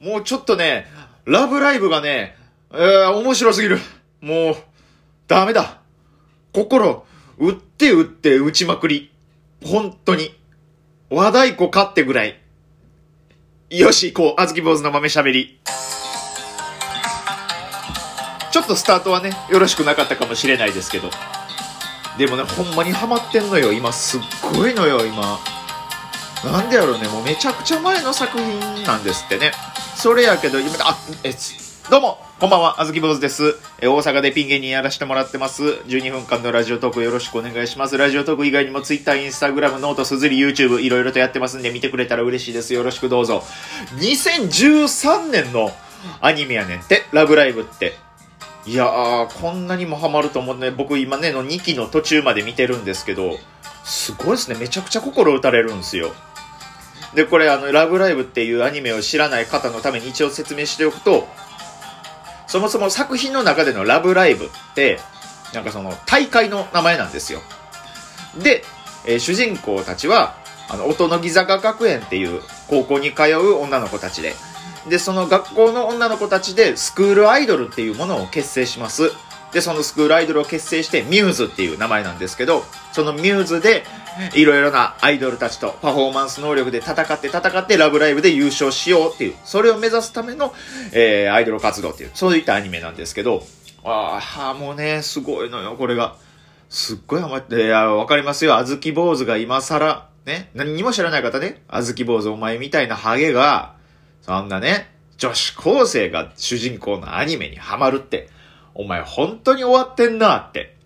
もうちょっとね、ラブライブがね、えー、面白すぎる。もう、ダメだ。心、打って打って打ちまくり。本当に。和太鼓買ってぐらい。よし、行こう。あずき坊主の豆喋り。ちょっとスタートはね、よろしくなかったかもしれないですけど。でもね、ほんまにハマってんのよ。今、すっごいのよ、今。なんでやろうね、もうめちゃくちゃ前の作品なんですってね。それやけど、今、あ、え、どうも、こんばんは、あずき坊主です。え、大阪でピン芸人やらせてもらってます。12分間の Radiotalk よろしくお願いします。 Radiotalk 以外にも Twitter、Instagram、 note、SUZURI、YouTube、いろいろとやってますんで、見てくれたら嬉しいです。よろしくどうぞ。2013年のアニメやねんって、ラブライブって。いやー、こんなにもハマると思うね。僕今ね、の2期の途中まで見てるんですけど、すごいですね。めちゃくちゃ心打たれるんですよ。で、これあの、ラブライブっていうアニメを知らない方のために一応説明しておくと、そもそも作品の中でのラブライブって、なんかその大会の名前なんですよ。で、えー、主人公たちは、あの、音の木坂学園っていう高校に通う女の子たちで、で、その学校の女の子たちでスクールアイドルっていうものを結成します。で、そのスクールアイドルを結成してミューズっていう名前なんですけど、そのミューズでいろいろなアイドルたちとパフォーマンス能力で戦って戦ってラブライブで優勝しようっていう、それを目指すための、えー、アイドル活動っていう、そういったアニメなんですけど、ああ、もうね、すごいのよ、これが。すっごいハマって、いや、わかりますよ。あずき坊主が今更、ね、何にも知らない方ね、あずき坊主お前みたいなハゲが、そんなね、女子高生が主人公のアニメにハマるって、お前本当に終わってんなって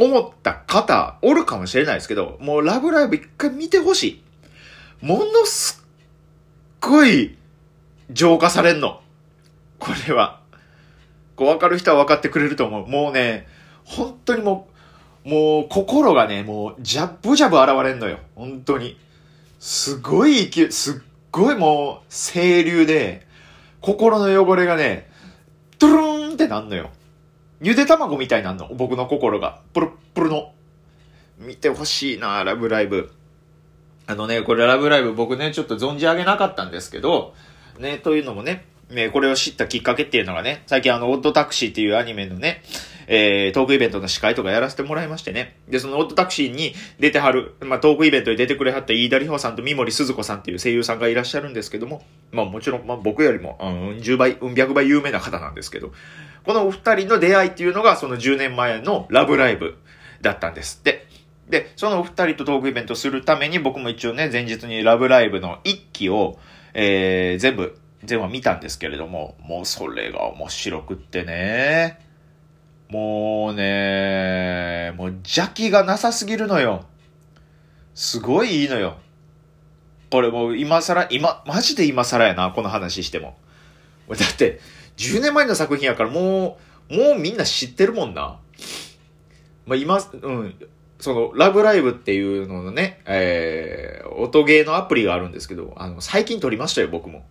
思った方おるかもしれないですけど、もうラブライブ一回見てほしい。ものすっごい浄化されんの。これは。こう分かる人は分かってくれると思う。もうね、本当にもう、もう心がね、もうジャブジャブ現れんのよ。本当に。すごい勢い、すっごいもう、清流で、心の汚れがね、トゥルーンってなんのよ。ゆで卵みたいなの？僕の心が。プルップルの。見てほしいな、ラブライブ。あのね、これラブライブ僕ね、ちょっと存じ上げなかったんですけど、ね、というのもね、ね、これを知ったきっかけっていうのがね、最近あの、オッドタクシーっていうアニメのね、えー、トークイベントの司会とかやらせてもらいましてね。で、そのオットタクシーに出てはる、まあ、トークイベントに出てくれはった飯田里穂さんと三森鈴子さんっていう声優さんがいらっしゃるんですけども、まあもちろん、まあ僕よりも、うん、10倍、うん、百倍有名な方なんですけど、このお二人の出会いっていうのがその10年前のラブライブだったんですって。で、そのお二人とトークイベントするために僕も一応ね、前日にラブライブの一期を、えー、全部、全話見たんですけれども、もうそれが面白くってね。もうね、もう邪気がなさすぎるのよ。すごいいいのよ。これもう今更、今、マジで今更やな、この話しても。だって、10年前の作品やからもう、もうみんな知ってるもんな。まあ今、うん、その、ラブライブっていうののね、えー、音ゲーのアプリがあるんですけど、あの、最近撮りましたよ、僕も。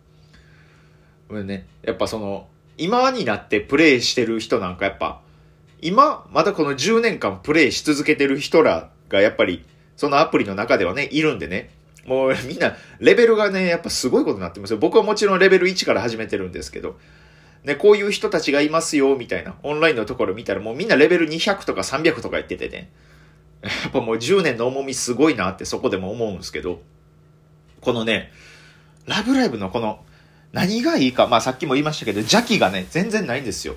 ね、やっぱその、今になってプレイしてる人なんかやっぱ、今、まだこの10年間プレイし続けてる人らがやっぱり、そのアプリの中ではね、いるんでね。もうみんな、レベルがね、やっぱすごいことになってますよ。僕はもちろんレベル1から始めてるんですけど、ね、こういう人たちがいますよ、みたいな、オンラインのところ見たらもうみんなレベル200とか300とか言っててね。やっぱもう10年の重みすごいなってそこでも思うんですけど、このね、ラブライブのこの、何がいいか、まあさっきも言いましたけど、邪気がね、全然ないんですよ。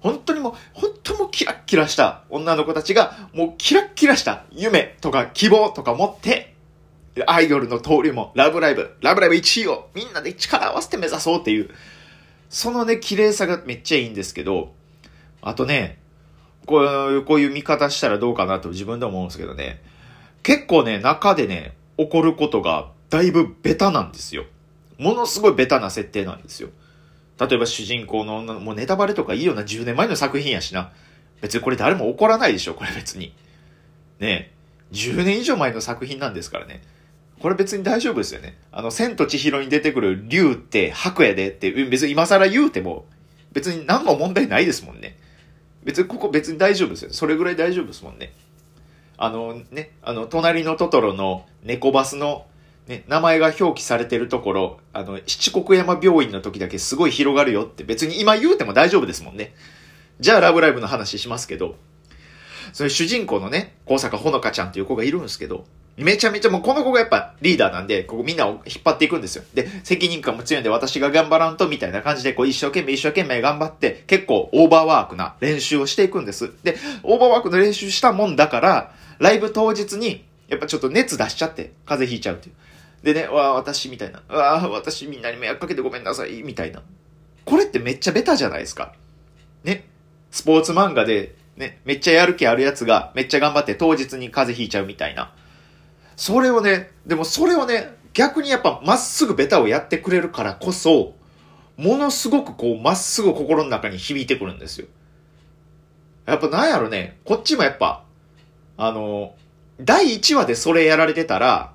本当にもう、本当もキラッキラした女の子たちが、もうキラッキラした夢とか希望とか持って、アイドルの登竜も、ラブライブ、ラブライブ1位をみんなで力を合わせて目指そうっていう、そのね、綺麗さがめっちゃいいんですけど、あとね、こういう、こういう見方したらどうかなと自分で思うんですけどね、結構ね、中でね、起こることがだいぶベタなんですよ。ものすごいベタな設定なんですよ。例えば主人公の女、もうネタバレとかいいような10年前の作品やしな。別にこれ誰も怒らないでしょ、これ別に。ね。10年以上前の作品なんですからね。これ別に大丈夫ですよね。あの、千と千尋に出てくる竜って白やでって、別に今更言うても、別に何も問題ないですもんね。別にここ別に大丈夫ですよ。それぐらい大丈夫ですもんね。あのね、あの、隣のトトロの猫バスのね、名前が表記されてるところ、あの、七国山病院の時だけすごい広がるよって別に今言うても大丈夫ですもんね。じゃあラブライブの話しますけど、それ主人公のね、高坂ほのかちゃんっていう子がいるんですけど、めちゃめちゃもうこの子がやっぱリーダーなんで、ここみんなを引っ張っていくんですよ。で、責任感も強いんで私が頑張らんとみたいな感じでこう一生懸命一生懸命頑張って結構オーバーワークな練習をしていくんです。で、オーバーワークの練習したもんだから、ライブ当日にやっぱちょっと熱出しちゃって風邪ひいちゃうっていう。でね、わあ、私みたいな。わあ、私みんなに迷惑かけてごめんなさい、みたいな。これってめっちゃベタじゃないですか。ね。スポーツ漫画で、ね、めっちゃやる気あるやつがめっちゃ頑張って当日に風邪ひいちゃうみたいな。それをね、でもそれをね、逆にやっぱまっすぐベタをやってくれるからこそ、ものすごくこうまっすぐ心の中に響いてくるんですよ。やっぱなんやろね、こっちもやっぱ、あの、第1話でそれやられてたら、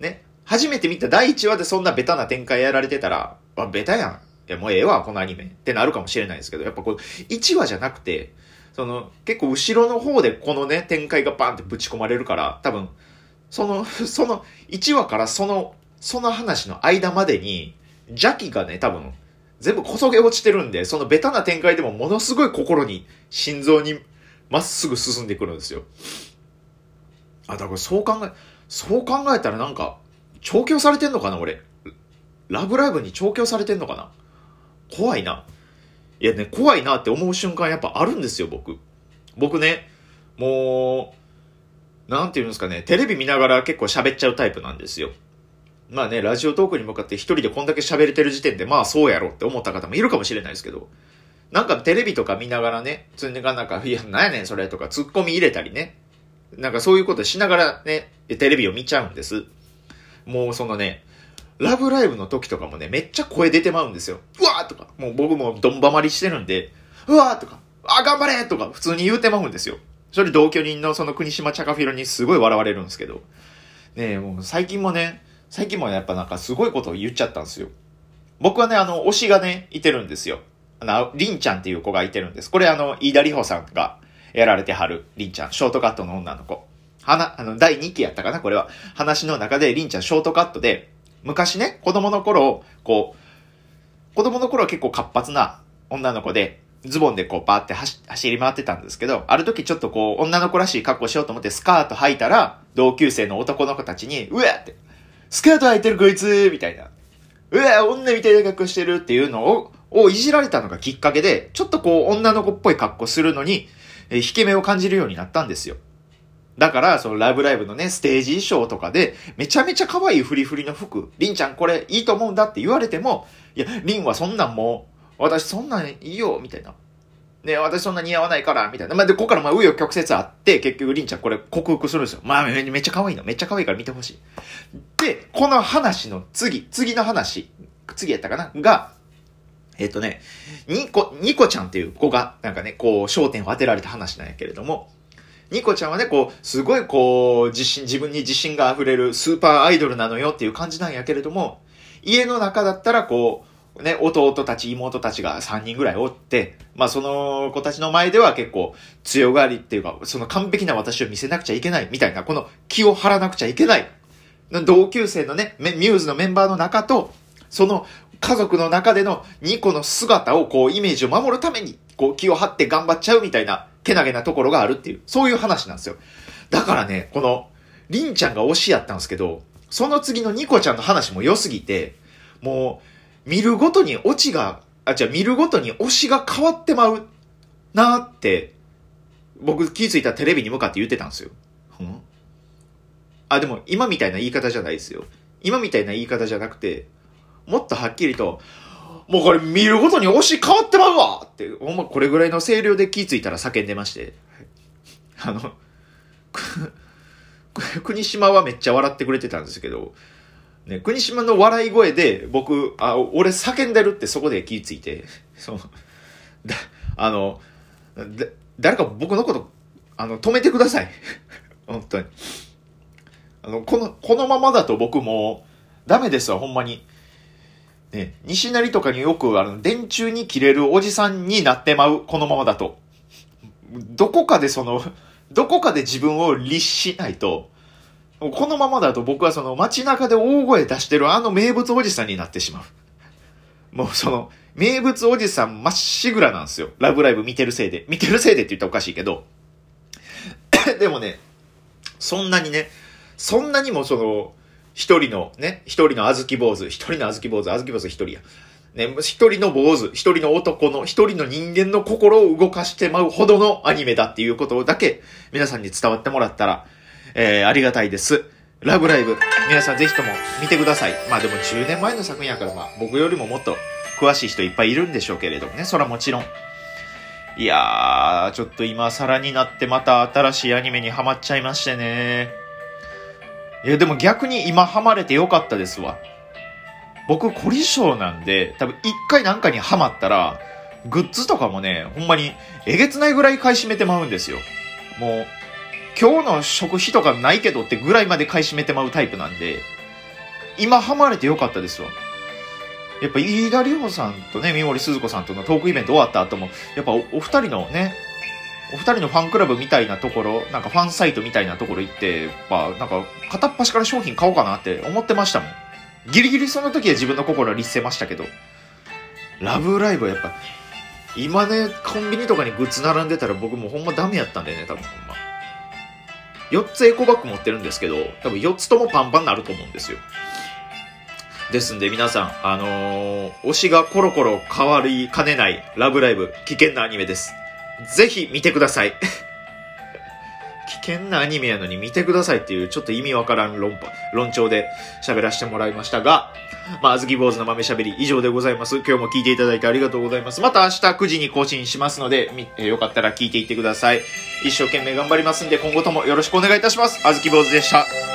ね、初めて見た第1話でそんなベタな展開やられてたら、あ、ベタやん。いや、もうええわ、このアニメ。ってなるかもしれないですけど、やっぱこう、1話じゃなくて、その、結構後ろの方でこのね、展開がバンってぶち込まれるから、多分、その、その、1話からその、その話の間までに、邪気がね、多分、全部こそげ落ちてるんで、そのベタな展開でもものすごい心に、心臓にまっすぐ進んでくるんですよ。あ、だからそう考え、そう考えたらなんか、調教されてんのかな、俺。ラブライブに調教されてんのかな怖いな。いやね、怖いなって思う瞬間やっぱあるんですよ、僕。僕ね、もう、なんていうんですかね、テレビ見ながら結構喋っちゃうタイプなんですよ。まあね、ラジオトークに向かって一人でこんだけ喋れてる時点で、まあそうやろって思った方もいるかもしれないですけど、なんかテレビとか見ながらね、つんでがなんか、いや、なんやねんそれとか、ツッコミ入れたりね、なんかそういうことしながらね、テレビを見ちゃうんです。もうそのね、ラブライブの時とかもね、めっちゃ声出てまうんですよ。うわーとか、もう僕もどんばまりしてるんで、うわーとか、あ、頑張れとか、普通に言うてまうんですよ。それ同居人のその国島チャカフィロにすごい笑われるんですけど、ねもう最近もね、最近もやっぱなんかすごいことを言っちゃったんですよ。僕はね、あの、推しがね、いてるんですよ。あの、りんちゃんっていう子がいてるんです。これあの、飯田里穂さんがやられてはる、りんちゃん、ショートカットの女の子。はな、あの、第2期やったかなこれは。話の中で、りんちゃんショートカットで、昔ね、子供の頃、こう、子供の頃は結構活発な女の子で、ズボンでこうパーって走り回ってたんですけど、ある時ちょっとこう女の子らしい格好しようと思ってスカート履いたら、同級生の男の子たちに、うわって、スカート履いてるこいつみたいな。うわ女みたいな格好してるっていうのを、をいじられたのがきっかけで、ちょっとこう女の子っぽい格好するのに、え引け目を感じるようになったんですよ。だから、そのラブライブのね、ステージ衣装とかで、めちゃめちゃ可愛いフリフリの服、りんちゃんこれいいと思うんだって言われても、いや、りんはそんなんもう、私そんなんいいよ、みたいな。ね私そんな似合わないから、みたいな。まあ、で、ここからまあ、紆余曲折あって、結局、りんちゃんこれ克服するんですよ。まあ、めっちゃ可愛いの。めっちゃ可愛いから見てほしい。で、この話の次、次の話、次やったかな？が、えっ、ー、とね、ニコ、ニコちゃんっていう子が、なんかね、こう、焦点を当てられた話なんやけれども、ニコちゃんはね、こう、すごいこう、自信、自分に自信が溢れるスーパーアイドルなのよっていう感じなんやけれども、家の中だったらこう、ね、弟たち、妹たちが3人ぐらいおって、まあその子たちの前では結構強がりっていうか、その完璧な私を見せなくちゃいけないみたいな、この気を張らなくちゃいけない。同級生のね、ミューズのメンバーの中と、その家族の中での2個の姿をこうイメージを守るために、こう気を張って頑張っちゃうみたいな、けなげなところがあるっていう、そういう話なんですよ。だからね、この、りんちゃんが推しやったんですけど、その次のニコちゃんの話も良すぎて、もう、見るごとにオチが、あ、じゃ見るごとに推しが変わってまうなって、僕気づいたテレビに向かって言ってたんですよ。うん、あ、でも今みたいな言い方じゃないですよ。今みたいな言い方じゃなくて、もっとはっきりと、もうこれ見るごとに推し変わってまうわって、ほんまこれぐらいの声量で気づいたら叫んでまして。あの、国島はめっちゃ笑ってくれてたんですけど、ね、国島の笑い声で、僕、あ、俺叫んでるってそこで気ついて、その、だ、あの、だ、誰か僕のこと、あの、止めてください。本当に。あの、この、このままだと僕も、ダメですわ、ほんまに。ね、西成とかによく、あの、電柱に切れるおじさんになってまう、このままだと。どこかでその、どこかで自分を律しないと、このままだと僕はその街中で大声出してるあの名物おじさんになってしまう。もうその、名物おじさんまっしぐらなんですよ。ラブライブ見てるせいで。見てるせいでって言ったらおかしいけど。でもね、そんなにね、そんなにもその、一人のね、一人の小豆坊主、一人の小豆坊主、小豆坊主一人や。ね、一人の坊主、一人の男の、一人の人間の心を動かしてまうほどのアニメだっていうことだけ皆さんに伝わってもらったら、えー、ありがたいです。ラブライブ、皆さんぜひとも見てください。まあでも10年前の作品やからまあ僕よりももっと詳しい人いっぱいいるんでしょうけれどもね、それはもちろん。いやー、ちょっと今更になってまた新しいアニメにハマっちゃいましてね。いやでも逆に今ハマれてよかったですわ。僕、凝り性なんで、多分一回なんかにハマったら、グッズとかもね、ほんまにえげつないぐらい買い占めてまうんですよ。もう、今日の食費とかないけどってぐらいまで買い占めてまうタイプなんで、今ハマれてよかったですわ。やっぱ飯田里穂さんとね、三森鈴子さんとのトークイベント終わった後も、やっぱおお二人のね、お二人のファンクラブみたいなところ、なんかファンサイトみたいなところ行って、まあなんか片っ端から商品買おうかなって思ってましたもん。ギリギリその時は自分の心は律せましたけど、ラブライブはやっぱ、今ね、コンビニとかにグッズ並んでたら僕もうほんまダメやったんでね、多分ほんま。4つエコバッグ持ってるんですけど、多分4つともパンパンになると思うんですよ。ですんで皆さん、あのー、推しがコロコロ変わりかねないラブライブ、危険なアニメです。ぜひ見てください。危険なアニメやのに見てくださいっていうちょっと意味わからん論破、論調で喋らせてもらいましたが、まあ、あずき坊主の豆喋り以上でございます。今日も聞いていただいてありがとうございます。また明日9時に更新しますので、えー、よかったら聞いていってください。一生懸命頑張りますんで、今後ともよろしくお願いいたします。あずき坊主でした。